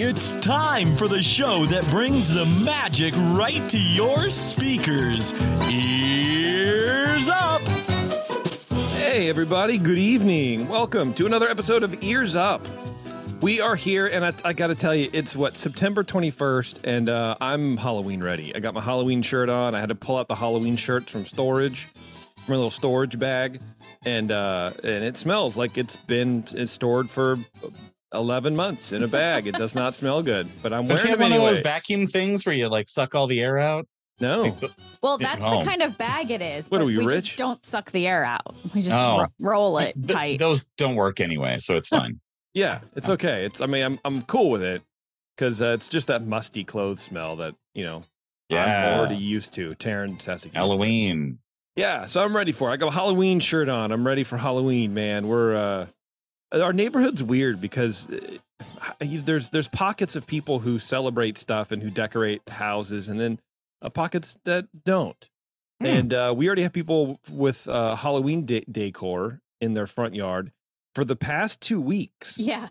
It's time for the show that brings the magic right to your speakers. Ears up! Hey, everybody, good evening. Welcome to another episode of Ears Up. We are here, and I, I got to tell you, it's what, September 21st, and uh, I'm Halloween ready. I got my Halloween shirt on. I had to pull out the Halloween shirts from storage, from a little storage bag, and uh, and it smells like it's been it's stored for 11 months in a bag. It does not smell good, but I'm Don't wearing you have them one anyway. of those vacuum things where you like suck all the air out? no. Like, the- Well, Yeah, that's home. the kind of bag it is. What are but we, just rich? don't suck the air out. We just Oh. ro- roll it th- tight. those don't work anyway, so it's fine. Yeah, it's okay. It's I mean I'm I'm cool with it because uh, it's just that musty clothes smell that you know Yeah. I'm Yeah. already used to. Terrence has to get used to. Halloween. Yeah, so I'm ready for it. I got a Halloween shirt on. I'm ready for Halloween, man. We're uh our neighborhood's weird because uh, there's there's pockets of people who celebrate stuff and who decorate houses and then uh, pockets that don't. Hmm. And uh, we already have people with uh, Halloween de- decor in their front yard for the past 2 weeks. yeah.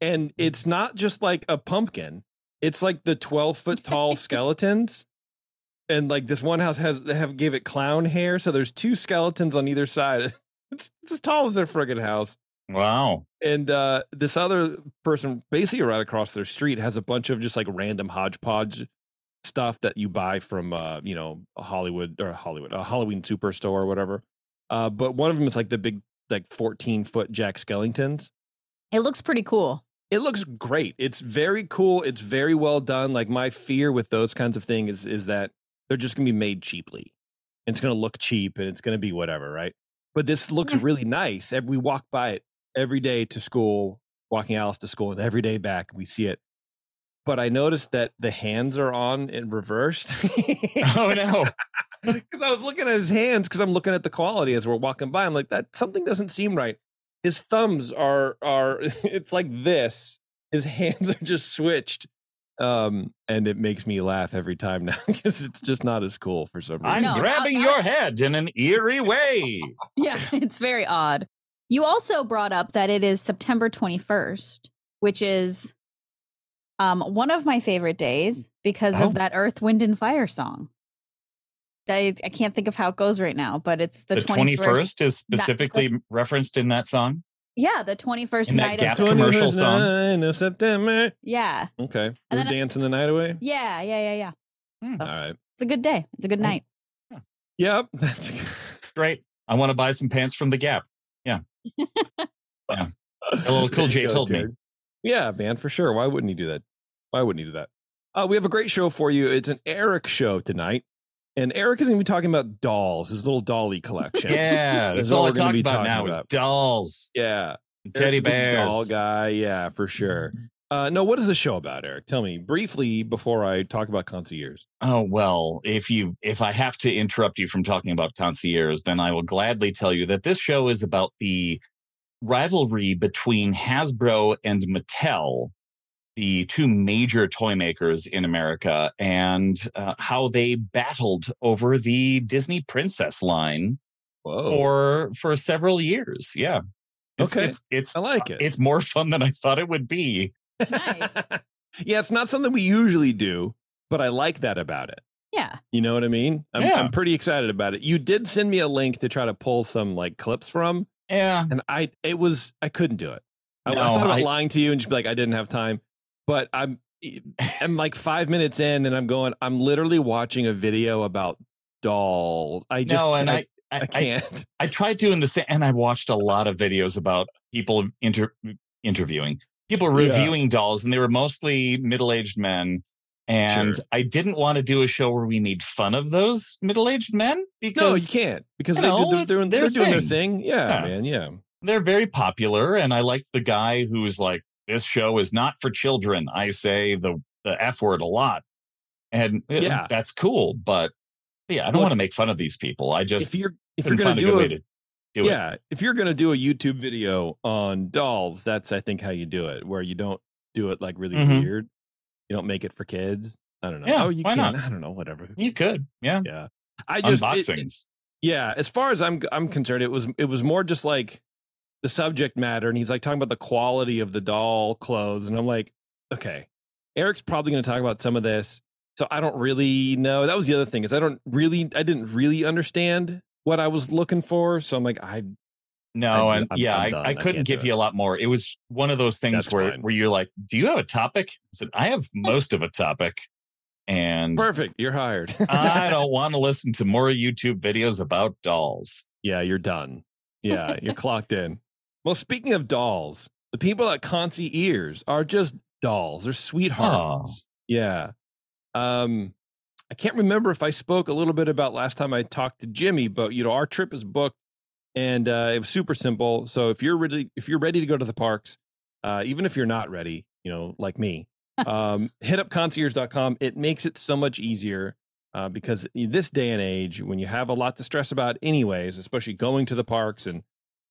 And it's not just like a pumpkin. It's like the 12 foot tall skeletons. And like this one house has they have gave it clown hair, so there's two skeletons on either side. It's, it's as tall as their friggin' house. Wow. And uh this other person basically right across their street has a bunch of just like random hodgepodge stuff that you buy from uh, you know, a Hollywood or Hollywood, a Halloween superstore or whatever. Uh, but one of them is like the big like 14 foot Jack Skellingtons It looks pretty cool. it looks great. It's very cool. It's very well done. Like my fear with those kinds of things is is that they're just gonna be made cheaply. And it's gonna look cheap and it's gonna be whatever, right? But this looks really nice. Ev- We walk by it every day to school, walking Alice to school, and every day back we see it. But I noticed that the hands are on and reversed. Oh no. Because I was looking at his hands because I'm looking at the quality as we're walking by. I'm like, that something doesn't seem right. His thumbs are are it's like this. His hands are just switched. Um, and it makes me laugh every time now because it's just not as cool for some reason I'm reason. No, grabbing I- your head in an eerie way. Yeah. It's very odd. You also brought up that it is September 21st, which is um, one of my favorite days because Oh. of that Earth, Wind, and Fire song. I, I can't think of how it goes right now, but it's the, The 21st. 21st is specifically referenced in that song. Yeah, the 21st In that night Gap of commercial song. 29th of September. Yeah. Okay. And We're then I- dancing the night away. Yeah, yeah, yeah, yeah. Hmm. All right. It's a good day. It's a good night. Hmm. Yep. That's Great. I want to buy some pants from the Gap. Yeah. Yeah. A little Cool There J you go, told me. Yeah, man, for sure. Why wouldn't he do that? Why wouldn't he do that? Uh, we have a great show for you. It's an Eric show tonight. And Eric is going to be talking about dolls, his little dolly collection. Yeah. That's all we're gonna talk be about talking now is dolls, Yeah. teddy Eric's bears. Doll guy. Yeah, for sure. Uh, no, what is the show about, Eric? Tell me briefly before I talk about concierge. Oh well, if you if I have to interrupt you from talking about concierge, then I will gladly tell you that this show is about the rivalry between Hasbro and Mattel, the two major toy makers in America, and uh, how they battled over the Disney Princess line Whoa. for for several years. Yeah. It's, Okay. it's it's I like it. it's more fun than I thought it would be. Nice. yeah, it's not something we usually do, but I like that about it. Yeah. You know what I mean? I'm, Yeah. I'm pretty excited about it. You did send me a link to try to pull some like clips from, Yeah. and I it was I couldn't do it. I, I thought about I- lying to you and just be like I didn't have time, but I'm I'm like five minutes in and I'm going. I'm literally watching a video about dolls. I just no, and can't- I, I, I can't. I tried doing the same, and I watched a lot of videos about people inter- interviewing, people Yeah. reviewing dolls, and they were mostly middle-aged men. And Sure. I didn't want to do a show where we made fun of those middle-aged men because no, you can't because you they, know, they're, they're, they're doing their thing. Yeah, Yeah. man. Yeah. they're very popular. And I like the guy who's like, this show is not for children. I say the, the F word a lot. And uh, Yeah. that's cool. But yeah, I don't Well, want to make fun of these people. I just if you're if you're gonna find a do good way a, to do it. yeah, if you're gonna do a YouTube video on dolls, that's I think how you do it, where you don't do it like really Mhm. weird. You don't make it for kids. I don't know. Yeah, oh, you why can. not? I don't know. Whatever. You could. Yeah. Yeah. I just it- it- Unboxings. yeah. As far as I'm I'm concerned, it was it was more just like the subject matter, and he's like talking about the quality of the doll clothes, and I'm like, okay, Eric's probably going to talk about some of this, so I don't really know. That was the other thing is I don't really I didn't really understand what I was looking for, so I'm like I No, I'm- and I'm- yeah, I'm I. I I couldn't can't give you a lot more. It was one of those things That's where fine. where you're like, "Do you have a topic?" I said, "I have most of a topic," and perfect. You're hired. I don't want to listen to more YouTube videos about dolls. Yeah, you're done. Yeah, you're clocked in. Well, speaking of dolls, the people at Concy Ears are just dolls. They're sweethearts. Yeah. Um, I can't remember if I spoke a little bit about last time I talked to Jimmy, but you know, our trip is booked and uh, it was super simple. So if you're ready, if you're ready to go to the parks, uh, even if you're not ready, you know, like me, um, hit up concierge.com. It makes it so much easier uh, because in this day and age, when you have a lot to stress about, anyways, especially going to the parks and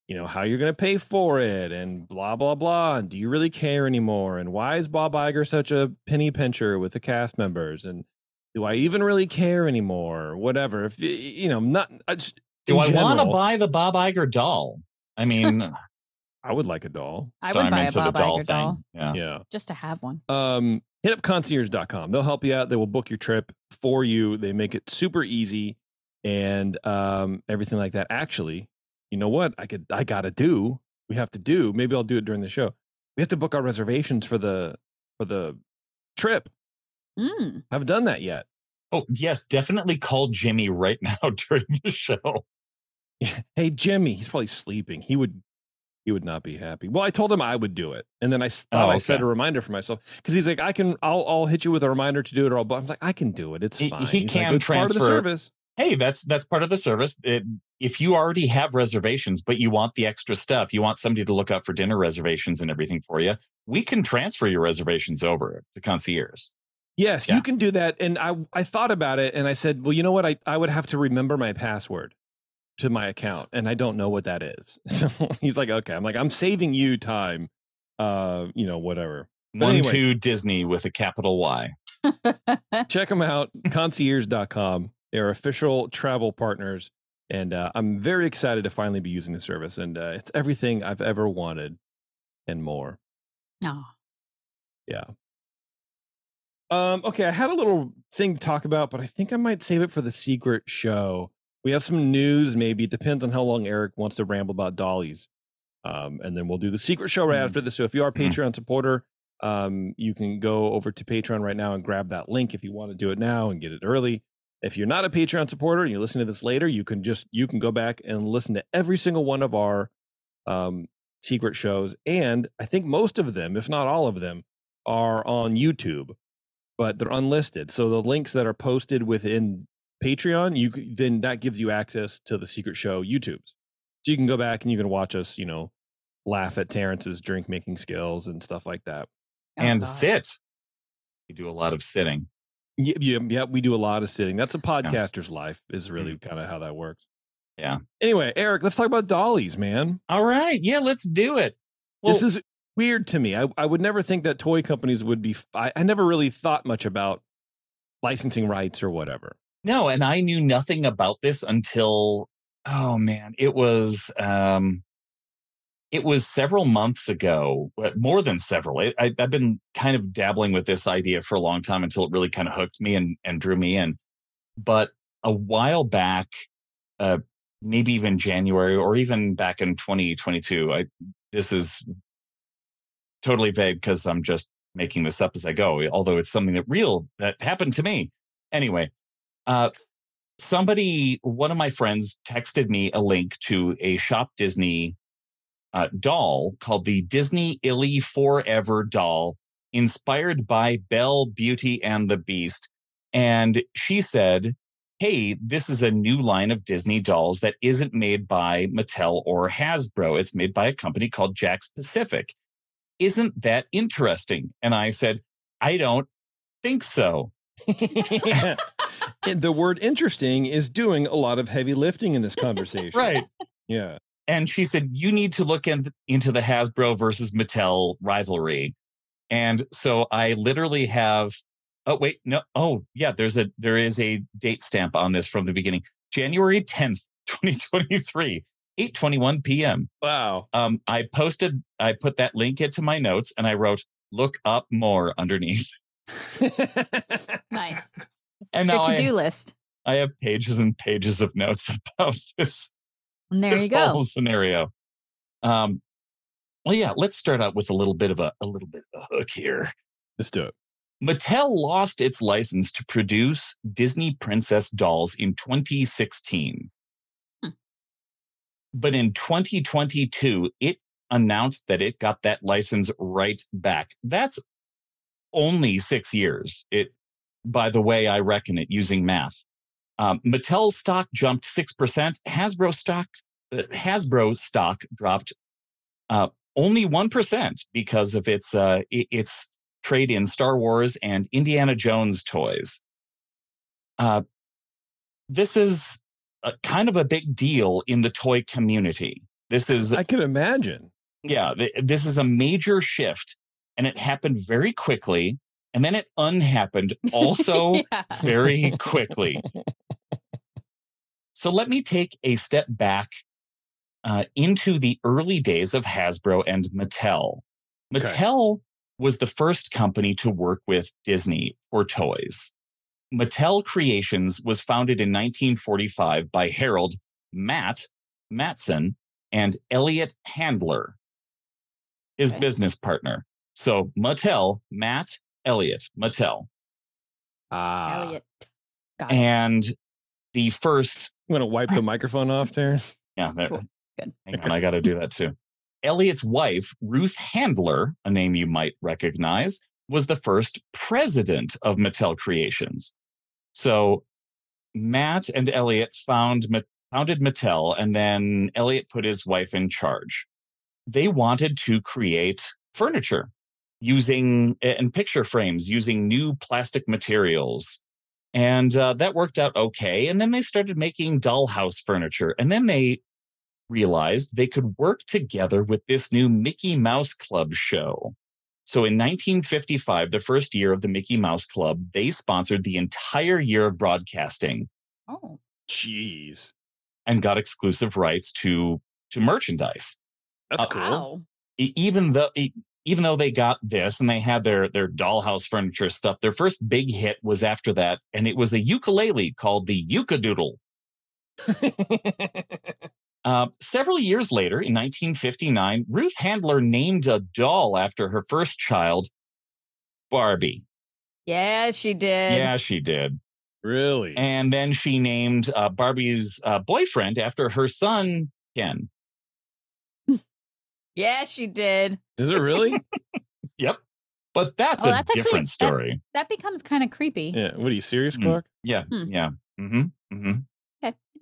you know how you're going to pay for it and blah blah blah and do you really care anymore and why is bob Iger such a penny pincher with the cast members and do i even really care anymore? Whatever. If you know not I just, Do in I want to buy the Bob Iger doll? I mean, i would like a doll. I so would I'm buy a into the Bob doll Iger thing. doll. Yeah. yeah. Just to have one. um hit up concierge.com they'll help you out. They will book your trip for you. They make it super easy and um everything like that. Actually you know what? I could i gotta do we have to do maybe i'll do it during the show. We have to book our reservations for the for the trip Mm. haven't done that yet Oh yes, definitely call Jimmy right now during the show. hey jimmy he's probably sleeping he would he would not be happy well i told him i would do it and then i s- thought Oh, i set a reminder for myself because he's like i can I'll, I'll hit you with a reminder to do it or I'll, but i'm like i can do it it's He- fine he He's like, can "It's part of the transfer- service Hey, that's that's part of the service. It, if you already have reservations, but you want the extra stuff, you want somebody to look out for dinner reservations and everything for you, we can transfer your reservations over to concierge. Yes, Yeah. you can do that. And I I thought about it and I said, well, you know what? I, I would have to remember my password to my account, and I don't know what that is. So he's like, okay. I'm like, I'm saving you time. Uh, you know, whatever. But One anyway. two Disney with a capital Y. Check them out, concierge.com. They're official travel partners. And uh, I'm very excited to finally be using the service. And uh, it's everything I've ever wanted and more. No. Yeah. Um, okay, I had a little thing to talk about, but I think I might save it for the secret show. We have some news, maybe. It depends on how long Eric wants to ramble about dollies. Um, and then we'll do the secret show right Mhm. after this. So if you are a Mhm. Patreon supporter, um, you can go over to Patreon right now and grab that link if you want to do it now and get it early. If you're not a Patreon supporter and you listen to this later, you can just you can go back and listen to every single one of our um, secret shows. And I think most of them, if not all of them, are on YouTube, but they're unlisted. So the links that are posted within Patreon, you then that gives you access to the secret show YouTubes. So you can go back and you can watch us, you know, laugh at Terrence's drink making skills and stuff like that. Oh, and God. sit. You do a lot of sitting. Yeah, yeah, yeah, we do a lot of sitting. That's a podcaster's life, is Mm-hmm. really kind of how that works. Yeah. Anyway, Eric, let's talk about dollies, man. All right. Yeah, let's do it. Well, this is weird to me. I, I would never think that toy companies would be. I, I never really thought much about licensing rights or whatever. No, and I knew nothing about this until oh man, it was um it was several months ago, but more than several. I, I, I've been kind of dabbling with this idea for a long time until it really kind of hooked me and and drew me in. But a while back, uh, maybe even January or even back in 2022, I this is totally vague because I'm just making this up as I go. Although it's something that real that happened to me. Anyway, uh, somebody, one of my friends, texted me a link to a Shop Disney uh, doll called the Disney Illy Forever doll, inspired by Belle, Beauty, and the Beast. And she said, hey, this is a new line of Disney dolls that isn't made by Mattel or Hasbro. It's made by a company called Jakks Pacific. Isn't that interesting? And I said, I don't think so. The word interesting is doing a lot of heavy lifting in this conversation. Right. Yeah. And she said, You need to look in, into the Hasbro versus Mattel rivalry. And so I literally have, oh, wait, no. Oh, yeah, there's a, there is a date stamp on this from the beginning. January 10th, 2023, 8:21 p.m. Wow. Um, I posted, I put that link into my notes and I wrote, look up more underneath. Nice. And It's your now to I, do list. I have pages and pages of notes about this And there this you go. whole scenario. Um, well, yeah, let's start out with a little bit of a, a little bit of a hook here. Let's do it. Mattel lost its license to produce Disney princess dolls in 2016. But in 2022, it announced that it got that license right back. That's only six years. It, by the way, I reckon it using math. Um, Mattel's stock jumped six percent. Hasbro stock uh, Hasbro stock dropped uh, only one percent because of its uh, its trade in Star Wars and Indiana Jones toys. Uh, this is a, kind of a big deal in the toy community. This is I can imagine. yeah, th- this is a major shift, and it happened very quickly, and then it unhappened also Yeah. very quickly. So let me take a step back uh, into the early days of Hasbro and Mattel. Okay. Mattel was the first company to work with Disney for toys. Mattel Creations was founded in 1945 by Harold Matt Matson and Elliot Handler, his Okay. business partner. So Mattel, Matt, Elliot, Mattel. Ah. Elliot. Got it. And the first I'm gonna wipe the microphone off there. Yeah, there. Cool. Good. Hang on, I got to do that too. Elliot's wife, Ruth Handler, a name you might recognize, was the first president of Mattel Creations. So Matt and Elliot found, founded Mattel, and then Elliot put his wife in charge. They wanted to create furniture using and picture frames using new plastic materials. And uh, that worked out okay. And then they started making dollhouse furniture. And then they realized they could work together with this new Mickey Mouse Club show. So in 1955, the first year of the Mickey Mouse Club, they sponsored the entire year of broadcasting Oh, Jeez. and got exclusive rights to to merchandise. That's Uh, cool. wow. Even though even though they got this and they had their their dollhouse furniture stuff, their first big hit was after that, and it was a ukulele called the Uke-A-Doodle. Uh, several years later, in 1959, Ruth Handler named a doll after her first child, Barbie. Yeah, she did. Yeah, she did. really? And then she named uh, Barbie's uh, boyfriend after her son, Ken. Yeah, she did. Is it really? Yep. But that's Oh, a that's different that- story. That becomes kind of creepy. yeah. What are you serious, Hmm. Clark? Yeah. Hmm. Yeah. hmm hmm Okay.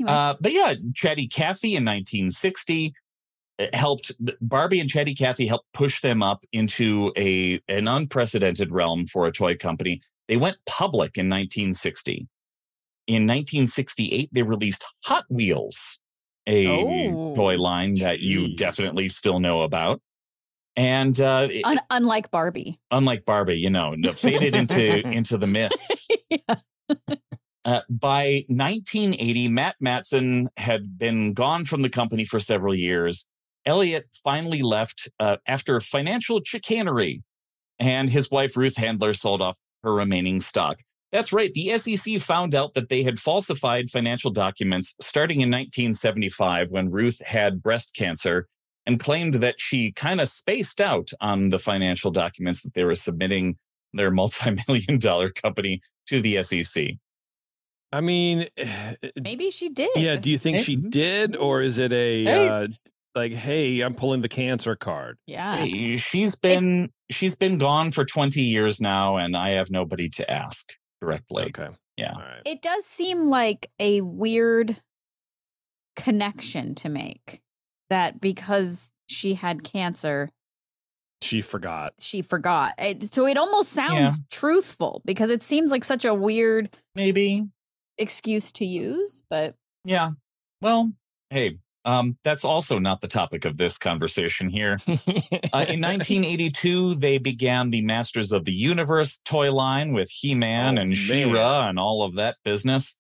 Anyway. Uh, but yeah, Chatty Cathy in 1960 helped Barbie and Chatty Cathy helped push them up into a an unprecedented realm for a toy company. They went public in 1960. In 1968, they released Hot Wheels, a Oh. toy line that you definitely still know about. And uh, it- Un- unlike Barbie. unlike Barbie, you know, faded into into the mists. yeah. Uh, by 1980, Matt Matson had been gone from the company for several years. Elliot finally left uh, after financial chicanery, and his wife Ruth Handler sold off her remaining stock. That's right. The SEC found out that they had falsified financial documents starting in 1975 when Ruth had breast cancer and claimed that she kind of spaced out on the financial documents that they were submitting their multi-million dollar company to the SEC. I mean, Maybe she did. yeah. Do you think she did, or is it a Hey. uh, like, hey, I'm pulling the cancer card? Yeah. Hey, she's been she's been gone for 20 years now and I have nobody to ask directly. Okay. Yeah. All right. It does seem like a weird connection to make that because she had cancer, She forgot. she forgot. It, so it almost sounds Yeah. truthful because it seems like such a weird Maybe. Excuse to use, but Yeah. Well, hey, um, that's also not the topic of this conversation here. Uh, in 1982, they began the Masters of the Universe toy line with He-Man Oh, and. She-Ra and all of that business.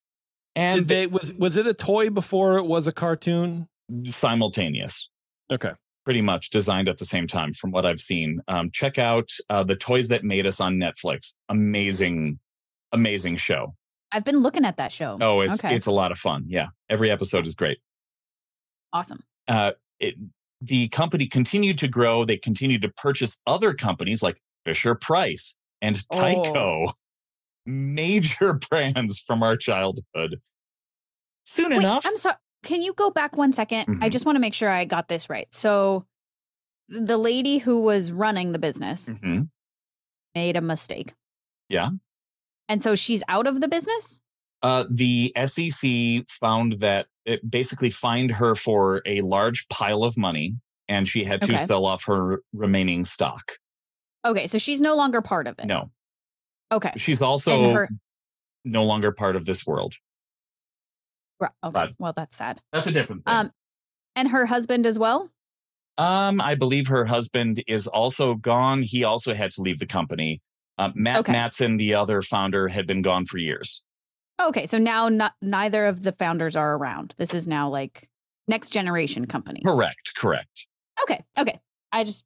And they was was it a toy before it was a cartoon? simultaneous, Okay. pretty much designed at the same time, from what I've seen. Um, check out uh, the Toys That Made Us on Netflix. Amazing, amazing show. I've been looking at that show. Oh, it's okay. it's a lot of fun. Yeah, every episode is great. awesome. uh, it, the company continued to grow. They continued to purchase other companies like Fisher Price and Tyco, major brands from our childhood. Soon Wait, enough, I'm sorry. Can you go back one second? I Mhm. just want to make sure I got this right. So the lady who was running the business Mhm. made a mistake. Yeah. And so she's out of the business? uh, the SEC found that it basically fined her for a large pile of money, and she had to Okay. sell off her remaining stock. Okay, so she's no longer part of it. No, Okay. she's also her- no longer part of this world. Right. Okay. But- well, that's sad. That's a different thing. Um, and her husband as well. Um, I believe her husband is also gone. He also had to leave the company. Uh, Matt Okay. Matson, the other founder, had been gone for years. Okay, so now not, neither of the founders are around. This is now like next generation company. Correct, correct. Okay. Okay. I just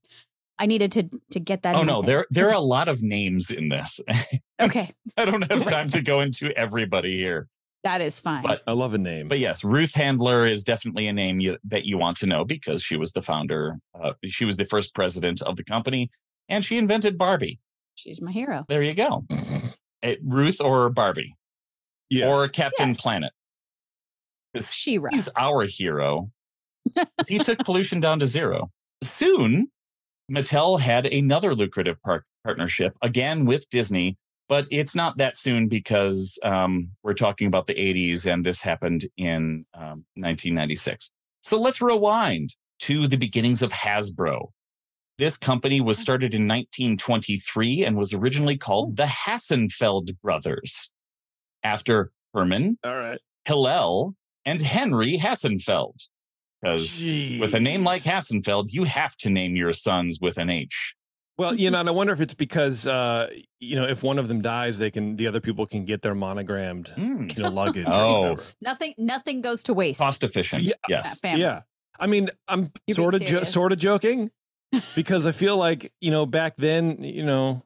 I needed to to get that. Oh in my no, head. there there are a lot of names in this. Okay, I don't have time to go into everybody here. that is fine. But I love a name. but yes, Ruth Handler is definitely a name you, that you want to know because she was the founder. Uh, she was the first president of the company, and she invented Barbie. She's my hero. There you go. Eh, Ruth or Barbie yes. or Captain Yes. Planet. 'Cause She-Ra. He's our hero. he took pollution down to zero. Soon, Mattel had another lucrative par- partnership again with Disney, but it's not that soon because um, we're talking about the 80s and this happened in um, 1996. So let's rewind to the beginnings of Hasbro. This company was started in 1923 and was originally called the Hassenfeld Brothers after Herman, All right. Hillel, and Henry Hassenfeld. Because with a name like Jeez. Hassenfeld, you have to name your sons with an H. Well, you know, and I wonder if it's because uh, you know, if one of them dies, they can the other people can get their monogrammed, Mm. you know, luggage. Oh. Nothing. Nothing goes to waste. Cost efficient. Yeah. Yes. Family. Yeah. I mean, I'm You're sort of jo- sort of joking because I feel like, you know, back then, you know,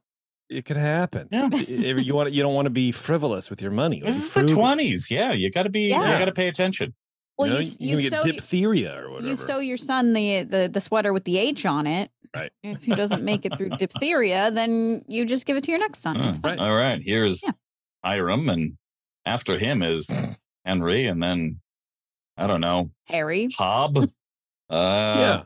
it could happen. Yeah. You want you don't want to be frivolous with your money. This Be is the 20s. Yeah. You got to be, Yeah. you got to pay attention. Well, you, you know, s- you're you sew get diphtheria or whatever. you sew your son the, the the sweater with the H on it. Right. If he doesn't make it through diphtheria, then you just give it to your next son. It's Uh, fine. All right. Here's Yeah. Hiram, and after him is Henry, and then I don't know, Harry. Hob. Uh, yeah.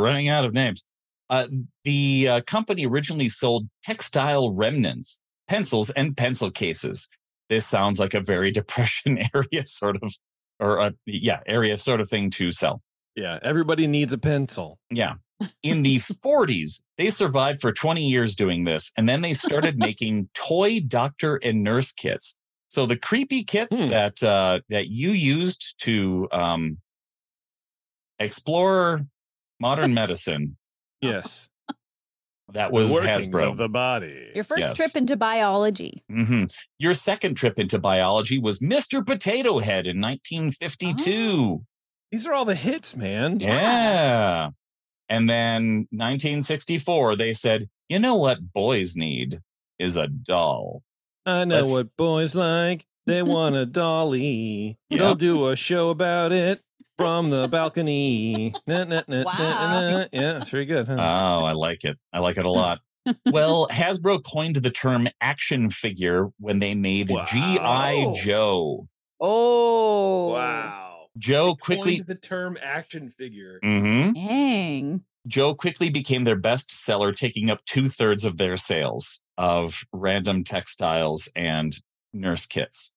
Running out of names. Uh, the uh, company originally sold textile remnants, pencils, and pencil cases. This sounds like a very depression area sort of, or a, yeah, area sort of thing to sell. Yeah. Everybody needs a pencil. Yeah. In the 40s, they survived for 20 years doing this, and then they started making toy doctor and nurse kits. So the creepy kits Hmm. that uh, that you used to um, explore modern medicine, Yes. that was the Hasbro. of the body. Your first Yes. trip into biology. hmm Your second trip into biology was Mr. Potato Head in 1952. These are all the hits, man. Yeah. And then 1964, they said, you know what boys need is a doll. I know Let's- what boys like. They want a dolly. They'll do a show about it from the balcony. Na, na, na, na, Wow. na. Yeah, it's very good. Huh? Oh, I like it. I like it a lot. well, Hasbro coined the term action figure when they made Wow. G.I. Joe. Oh. wow. Joe quickly Coined the term action figure. Mhm. Dang. Joe quickly became their best seller, taking up two thirds of their sales of random textiles and nurse kits.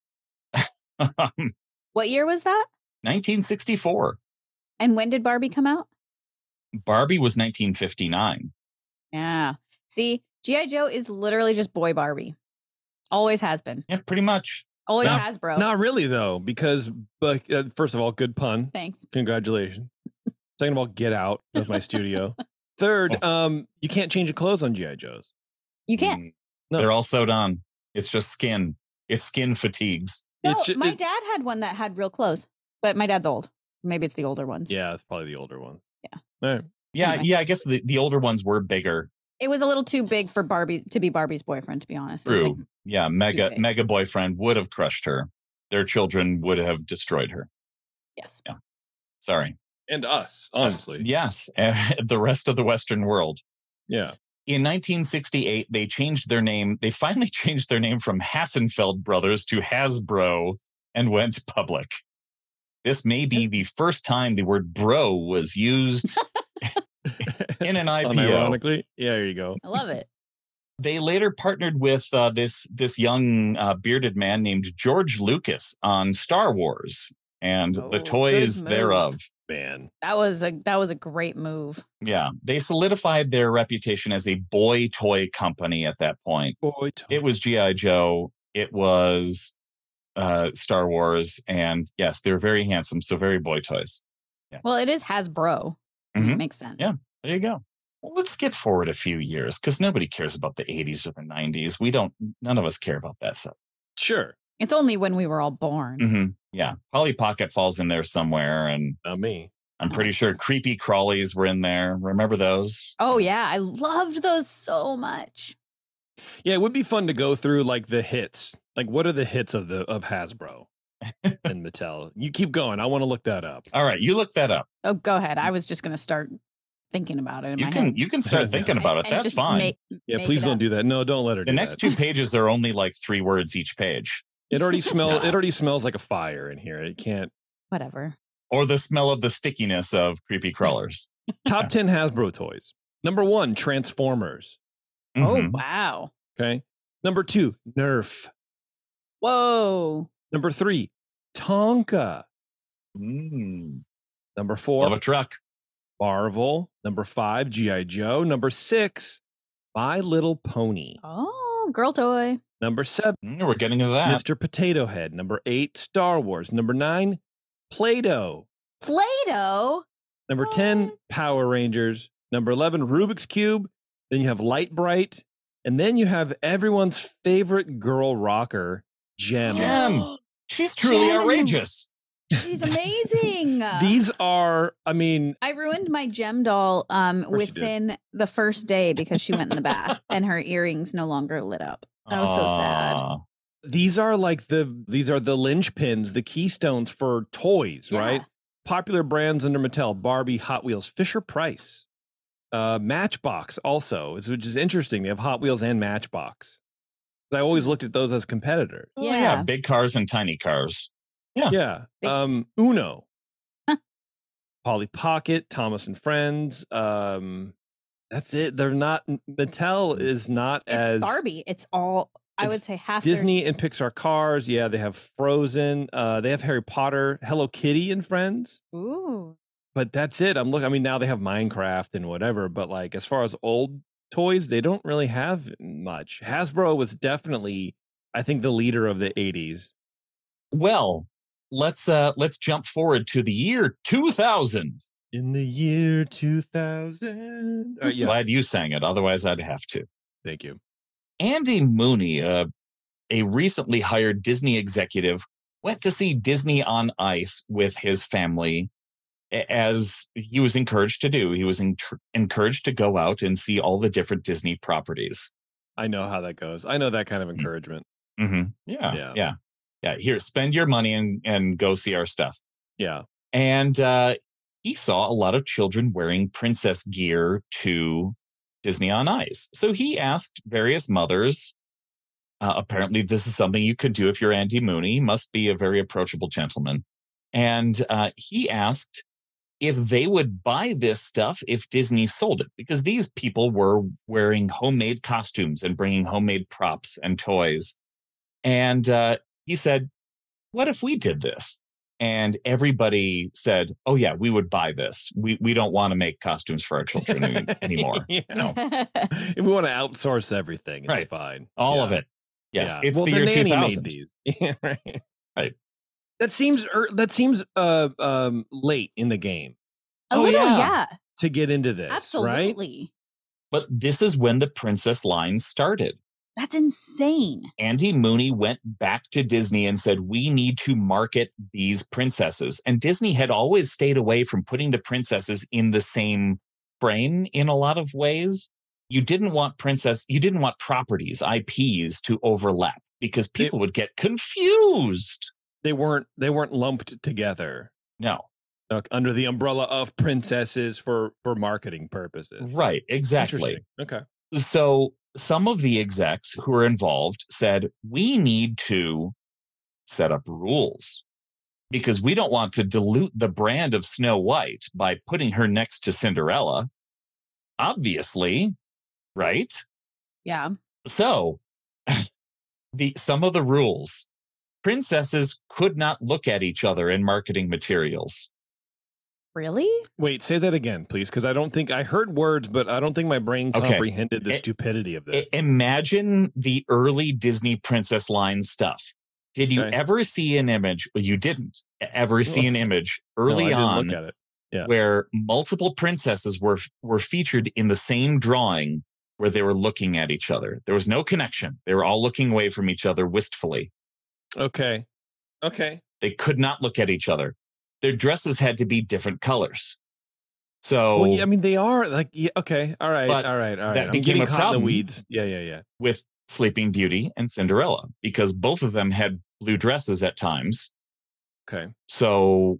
Um, What year was that? 1964. And when did Barbie come out? Barbie was 1959. Yeah. See, G.I. Joe is literally just boy Barbie. Always has been. Yeah, pretty much. Always Not- has, bro. Not really though, because but uh, first of all, good pun. Thanks. Congratulations. Second of all, get out of my studio. Third, um, you can't change your clothes on GI Joes. You can't. Mm, No. They're all sewed on. It's just skin. It's skin fatigues. No, It's ju- my it- dad had one that had real clothes, but my dad's old. Maybe it's the older ones. Yeah, it's probably the older ones. Yeah. All right. Yeah, Anyway. yeah. I guess the, the older ones were bigger. It was a little too big for Barbie to be Barbie's boyfriend, to be honest. True. like, yeah, mega mega boyfriend would have crushed her. Their children would have destroyed her. yes. Yeah. Sorry. And us, uh, honestly. Yes, And the rest of the Western world. Yeah. In 1968, they changed their name. They finally changed their name from Hassenfeld Brothers to Hasbro and went public. This may be the first time the word bro was used in an IPO. Ironically, Yeah, there you go. I love it. They later partnered with uh, this this young uh, bearded man named George Lucas on Star Wars and Oh, the toys move. thereof. Man. That was a that was a great move. Yeah, they solidified their reputation as a boy toy company at that point. Boy, toy. It was GI Joe. It was uh, Star Wars, and yes, they're very handsome. So very boy toys. Yeah. Well, it is Hasbro. It Mhm. makes sense. Yeah. There you go. Well, let's skip forward a few years because nobody cares about the 80s or the 90s. We don't. None of us care about that stuff. sure. It's only when we were all born. hmm Yeah, Polly Pocket falls in there somewhere, and Not me. I'm pretty sure creepy crawlies were in there. Remember those? Oh yeah, I loved those so much. Yeah, it would be fun to go through like the hits. Like, what are the hits of the of Hasbro and Mattel? You keep going. I want to look that up. All right, you look that up. Oh, go ahead. I was just gonna start thinking about it You can head. you can start thinking about it. And That's just fine. make- Yeah, make please don't up. do that. No, don't let her the do next that. two pages are only like three words each page, It already smell. It already smells like a fire in here. It can't. Whatever. or the smell of the stickiness of creepy crawlers. Top ten Hasbro toys. Number one, Transformers. Oh Mhm. wow. Okay. Number two, Nerf. Whoa. Number three, Tonka. Mm. Number four, Love a truck. Marvel. Number five, G.I. Joe. Number six, My Little Pony. Oh, girl toy. Number seven, Mm, we're getting into that. Mr. Potato Head. Number eight, Star Wars. Number nine, Play Doh. Play-Doh. Number 10, Power Rangers. Number 11, Rubik's Cube. Then you have Lite-Brite. And then you have everyone's favorite girl rocker, Jem. Jem. She's truly Jem. outrageous. She's amazing. These are, I mean, I ruined my Jem doll um course you did. within the first day because she went in the bath and her earrings no longer lit up. That was so sad. These are like the these are the linchpins, the keystones for toys, right? Popular brands under Mattel, Barbie, Hot Wheels, Fisher Price, uh, Matchbox also, which is interesting. They have Hot Wheels and Matchbox. 'Cause I always looked at those as competitors. Oh, yeah, Yeah. big cars and tiny cars. Yeah. They- Um, Uno, Polly Pocket, Thomas and Friends. Um, that's it. They're not Mattel is not It's as Barbie. It's all I It's would say half their- Disney and Pixar cars. Yeah, they have Frozen. Uh, they have Harry Potter, Hello Kitty and Friends. Ooh. But that's it. I'm looking. I mean, now they have Minecraft and whatever. But like, as far as old toys, they don't really have much. Hasbro was definitely, I think, the leader of the '80s. Well, let's uh let's jump forward to the year 2000. In the year 2000. Uh, yeah. Glad you sang it. Otherwise, I'd have to. Thank you. Andy Mooney, uh, a recently hired Disney executive, went to see Disney on Ice with his family, a- as he was encouraged to do. He was en- encouraged to go out and see all the different Disney properties. I know how that goes. I know that kind of encouragement. Mm-hmm. Yeah, Yeah. yeah, yeah, Here, spend your money and and go see our stuff. Yeah. And uh, he saw a lot of children wearing princess gear to Disney on Ice. So he asked various mothers. Uh, apparently, this is something you could do if you're Andy Mooney. Must be a very approachable gentleman. And uh, he asked if they would buy this stuff if Disney sold it, because these people were wearing homemade costumes and bringing homemade props and toys And uh, he said, What if we did this? And everybody said, Oh, yeah, we would buy this. We, we don't want to make costumes for our children any- anymore. Yeah. No. If we want to outsource everything, it's Right. fine. All Yeah. of it. Yes. Yeah. It's well, the, the, year 2000. made these. Yeah, right. Right. That seems er, that seems uh um late in the game A Oh, little, yeah. yeah. to get into this, right? absolutely. But this is when the princess line started. That's insane. Andy Mooney went back to Disney and said, We need to market these princesses. And Disney had always stayed away from putting the princesses in the same frame in a lot of ways. You didn't want princess, you didn't want properties, IPs to overlap because people would get confused. They weren't they weren't lumped together No, uh, under the umbrella of princesses for for marketing purposes. right, exactly. Okay. So some of the execs who were involved said, we need to set up rules because we don't want to dilute the brand of Snow White by putting her next to Cinderella. Obviously, right? Yeah. So the some of the rules princesses could not look at each other in marketing materials. Really? Wait, say that again, please, because I don't think I heard words, but I don't think my brain Okay. comprehended the I- stupidity of I- this. imagine the early Disney princess line stuff. Did you Okay. ever see an image? Well, you didn't ever see an image early I didn't on look at it. Yeah. where multiple princesses were were featured in the same drawing where they were looking at each other. There was no connection. They were all looking away from each other wistfully. Okay. Okay. They could not look at each other. Their dresses had to be different colors. So Well, yeah, I mean, they are like, yeah, okay, all right, all right, all right. that I'm became a in the problem. weeds. Yeah, yeah, yeah. with Sleeping Beauty and Cinderella because both of them had blue dresses at times. Okay. So,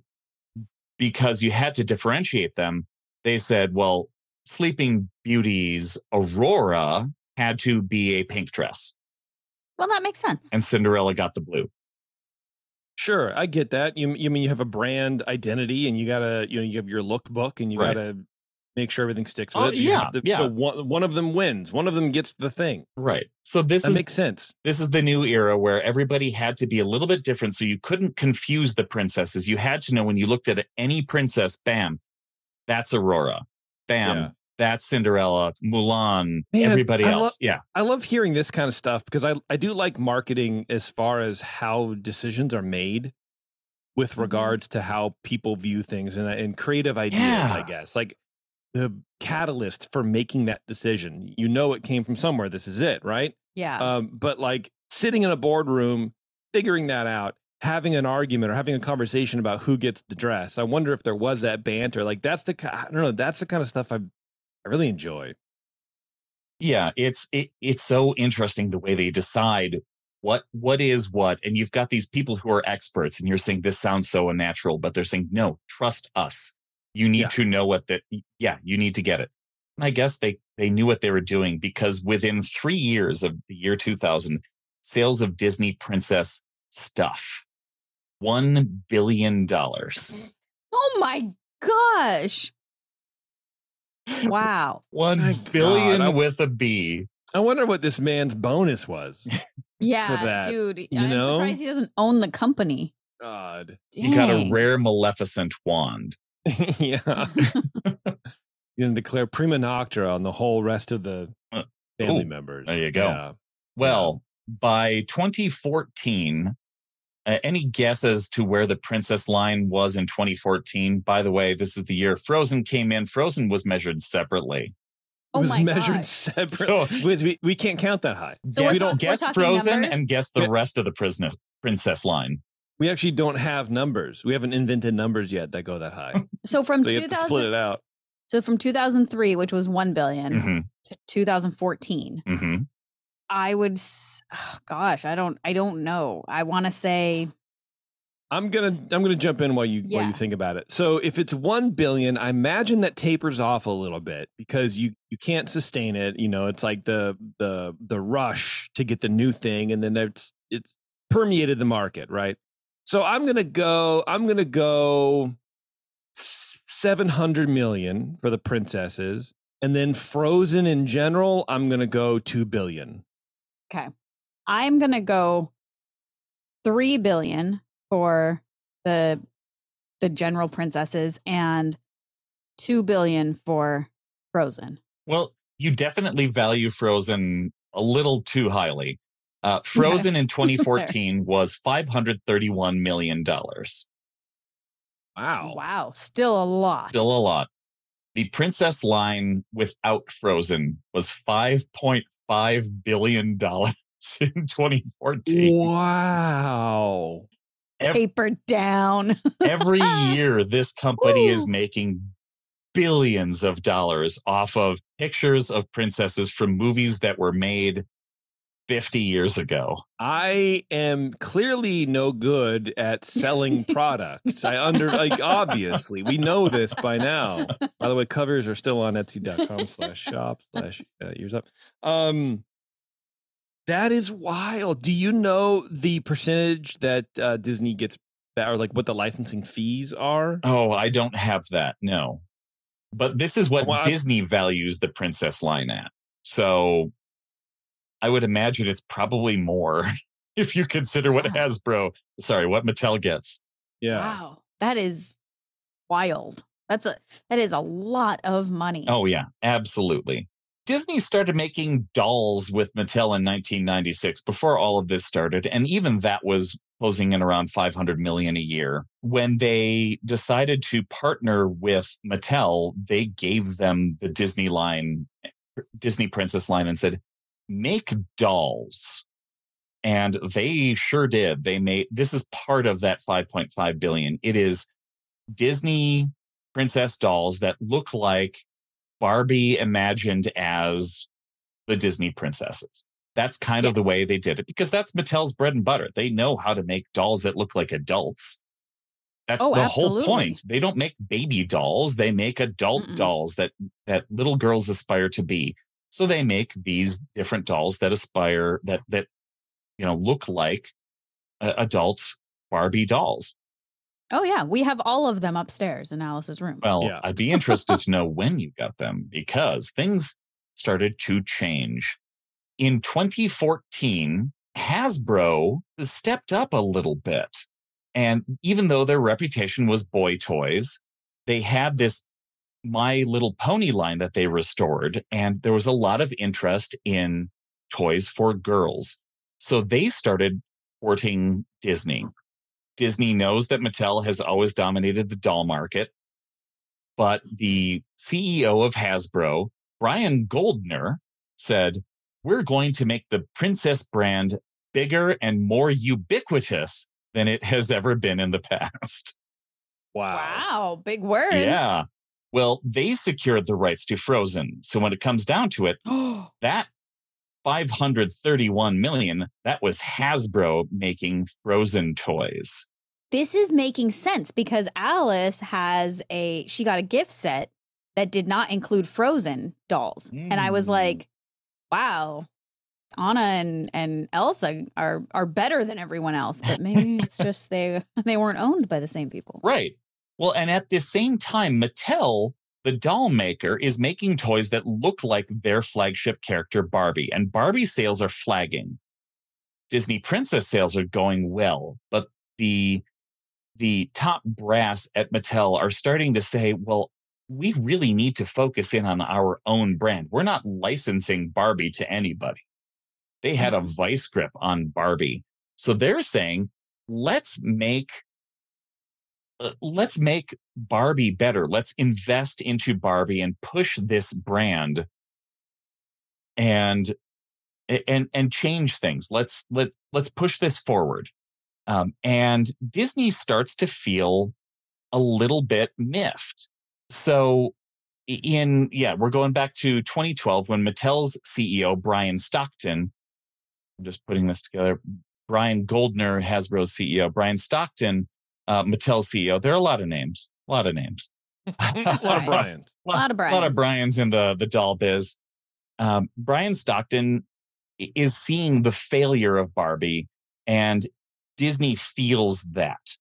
because you had to differentiate them, they said, well, Sleeping Beauty's Aurora had to be a pink dress, Well, that makes sense. and Cinderella got the blue. Sure, I get that. You, you mean you have a brand identity, and you gotta, you know, you have your lookbook, and you Right. gotta make sure everything sticks with Oh, it. So yeah, to- yeah. So one, one of them wins. One of them gets the thing. Right. So this That is makes sense. this is the new era where everybody had to be a little bit different, so you couldn't confuse the princesses. You had to know when you looked at any princess, bam, that's Aurora. Bam, Yeah. That's Cinderella, Mulan, Man, everybody I else. lo- yeah. I love hearing this kind of stuff because I, I do like marketing as far as how decisions are made with Mhm. regards to how people view things and, and creative ideas, I guess. Like the catalyst for making that decision. You know, it came from somewhere. This is it, right? Yeah. Um, but like sitting in a boardroom, figuring that out, having an argument or having a conversation about who gets the dress. I wonder if there was that banter. Like that's the I don't know. That's the kind of stuff I I really enjoy. yeah it's it, it's so interesting the way they decide what what is what and you've got these people who are experts and you're saying this sounds so unnatural but they're saying no trust us you need Yeah. to know what that yeah you need to get it and i guess they they knew what they were doing because within three years of the year 2000 sales of disney princess stuff one billion dollars oh my gosh. Wow. one My billion God, I- with a b I wonder what this man's bonus was. Yeah, that, dude. you I'm know? surprised he doesn't own the company. God. he got a rare maleficent wand yeah. He's gonna declare prima nocta on the whole rest of the Uh, family ooh, members. there you go. Yeah. Well, by 2014, uh, any guess as to where the princess line was in 2014? By the way, this is the year Frozen came in. Frozen was measured separately. It Oh was measured gosh. separate. So- we, we can't count that high. So guess, we're don't guess Frozen numbers? and guess the Yeah. rest of the princess princess line. We actually don't have numbers. We haven't invented numbers yet that go that high. So from So you have to split it out. so from 2003, which was 1 billion, hmm to 2014, hmm I would oh, gosh, I don't I don't know. I want to say I'm gonna I'm gonna jump in while you while you think about it. So if it's one billion, I imagine that tapers off a little bit because you you can't sustain it. You know, it's like the the the rush to get the new thing, and then it's it's permeated the market, right? So I'm gonna go. I'm gonna go seven hundred million for the princesses, and then Frozen in general. I'm gonna go two billion. Okay. I'm going to go three billion for the the general princesses and two billion for Frozen. Well, you definitely value Frozen a little too highly. Uh, Frozen in 2014 was 531 million dollars. Wow. Wow, still a lot. Still a lot. The princess line without Frozen was 5.5 billion dollars in 2014. Wow. Ev- Tapered down. Every year, this company is making billions of dollars off of pictures of princesses from movies that were made 50 years ago. I am clearly no good at selling products. I under like obviously we know this by now. By the way, covers are still on Etsy.com slash shop slash uh, ears up. Um, that is wild. Do you know the percentage that uh, Disney gets back, or like what the licensing fees are? Oh, I don't have that. No. But this is what Well, I- Disney values the princess line at. So I would imagine it's probably more if you consider what Wow. Hasbro, sorry, what Mattel gets. Yeah. Wow, that is wild. That's a that is a lot of money. Oh, yeah, absolutely. Disney started making dolls with Mattel in 1996 before all of this started. And even that was closing in around 500 million a year. When they decided to partner with Mattel, they gave them the Disney line, Disney Princess line, and said, make dolls. And they sure did. They made this is part of that 5.5 billion. It is Disney princess dolls that look like Barbie imagined as the Disney princesses. That's kind of the way they did it because that's Mattel's bread and butter. They know how to make dolls that look like adults. That's Oh, the whole point. They don't make baby dolls, they make adult Mm-mm. dolls that that little girls aspire to be. So they make these different dolls that aspire that that you know look like uh, adult Barbie dolls. Oh yeah, we have all of them upstairs in Alice's room. Well, Yeah. I'd be interested to know when you got them because things started to change. In 2014, Hasbro stepped up a little bit. And even though their reputation was boy toys, they had this My Little Pony line that they restored. And there was a lot of interest in toys for girls. So they started courting Disney. Disney knows that Mattel has always dominated the doll market, but the CEO of Hasbro, Brian Goldner, said, We're going to make the Princess brand bigger and more ubiquitous than it has ever been in the past. Wow. Wow, big words. Yeah. Well, they secured the rights to Frozen. So when it comes down to it, that 531 million, that was Hasbro making Frozen toys. this is making sense because Alice has a she got a gift set that did not include Frozen dolls, and I was Mm. like, wow. Anna and, and Elsa are are better than everyone else, but maybe it's just they they weren't owned by the same people. Right. Well, and at the same time, Mattel, the doll maker, is making toys that look like their flagship character, Barbie. And Barbie sales are flagging. Disney Princess sales are going well, but the the top brass at Mattel are starting to say, well, we really need to focus in on our own brand. We're not licensing Barbie to anybody. They had a mm-hmm. vice grip on Barbie. So they're saying, let's make let's make Barbie better. Let's invest into Barbie and push this brand and and and change things. Let's let let's push this forward. Um, and Disney starts to feel a little bit miffed. So in yeah, we're going back to 2012 when Mattel's CEO Bryan Stockton, I'm just putting this together. Brian Goldner, Hasbro's CEO, Bryan Stockton, uh, Mattel's CEO. There are a lot of names, a lot of names. A lot of right. Bryant. A lot of A lot of Brian's in the the doll biz. Um, Bryan Stockton is seeing the failure of Barbie, and Disney feels that.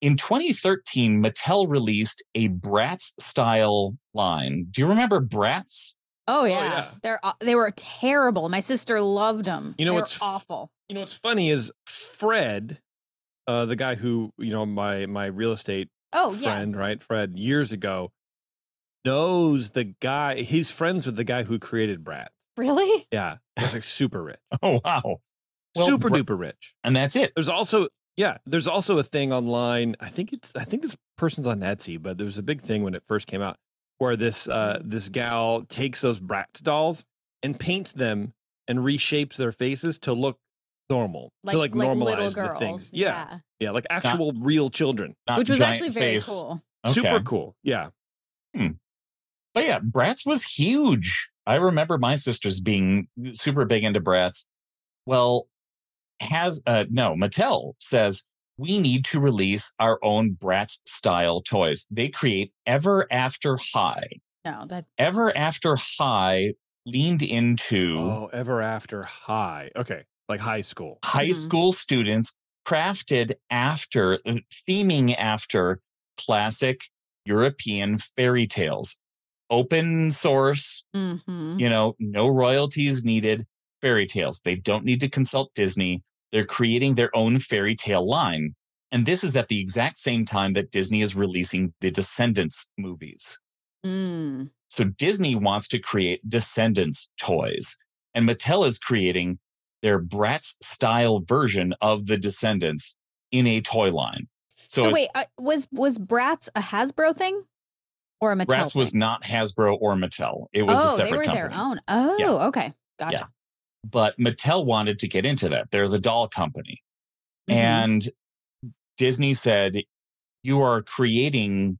In 2013, Mattel released a Bratz style line. Do you remember Bratz? Oh yeah, yeah. they're they were terrible. My sister loved them. You know they what's f- awful. You know what's funny is Fred, uh, the guy who you know my my real estate Oh yeah, friend, right? Fred years ago knows the guy. He's friends with the guy who created Bratz. really? Yeah, he's like super rich, Oh wow. Well, super Bra- duper rich. And that's it. There's also yeah, there's also a thing online. I think it's I think this person's on Etsy, but there was a big thing when it first came out where this uh this gal takes those Bratz dolls and paints them and reshapes their faces to look normal to like, normalize little the things. Yeah, yeah, like actual real children. Not which was actually very face. cool. Super cool. Yeah. But yeah, Bratz was huge. I remember my sisters being super big into Bratz. Well, has uh no, Mattel says we need to release our own Bratz style toys. They create Ever After High. No, that Ever After High leaned into Oh, ever after high. Okay, like high school. high Mhm. school students crafted after uh, theming after classic European fairy tales. Open source, mhm. you know, no royalties needed fairy tales. They don't need to consult Disney. They're creating their own fairy tale line. And this is at the exact same time that Disney is releasing the Descendants movies. Mm. So Disney wants to create Descendants toys, and Mattel is creating their Bratz style version of the Descendants in a toy line. So, So, wait, uh, was was Bratz a Hasbro thing or a Mattel? Bratz was not Hasbro or Mattel. It was oh, a separate they were company. their own. Oh, okay, gotcha. But Mattel wanted to get into that. They're the doll company. Mhm. And Disney said, You are creating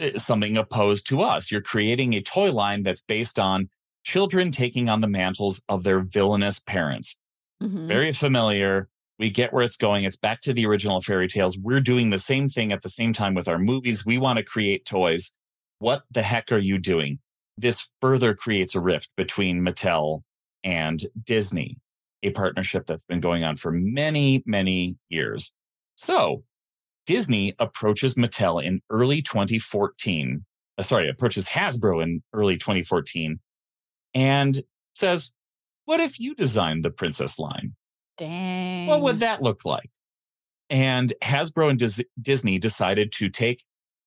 uh, something opposed to us. You're creating a toy line that's based on children taking on the mantles of their villainous parents. Mhm. Very familiar. We get where it's going. It's back to the original fairy tales. We're doing the same thing at the same time with our movies. We want to create toys. What the heck are you doing? This further creates a rift between Mattel and Disney, a partnership that's been going on for many, many years. So Disney approaches Mattel in early 2014. uh, sorry, approaches Hasbro in early 2014 and says, What if you designed the princess line? Dang. What would that look like? And Hasbro and Dis- Disney decided to take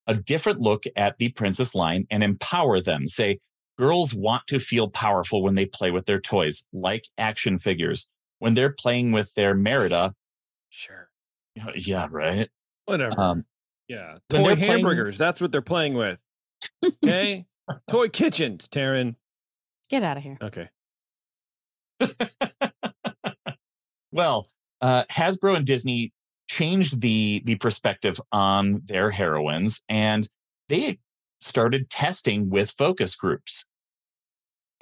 a different look at the princess line and empower them. Say, girls want to feel powerful when they play with their toys, like action figures. When they're playing with their Merida, Sure. yeah, right. Whatever. Um, yeah. Toy they're playing- hamburgers. That's what they're playing with. Okay. Toy kitchens, Taryn. Get out of here. Okay. well, uh, Hasbro and Disney changed the the perspective on their heroines, and they started testing with focus groups.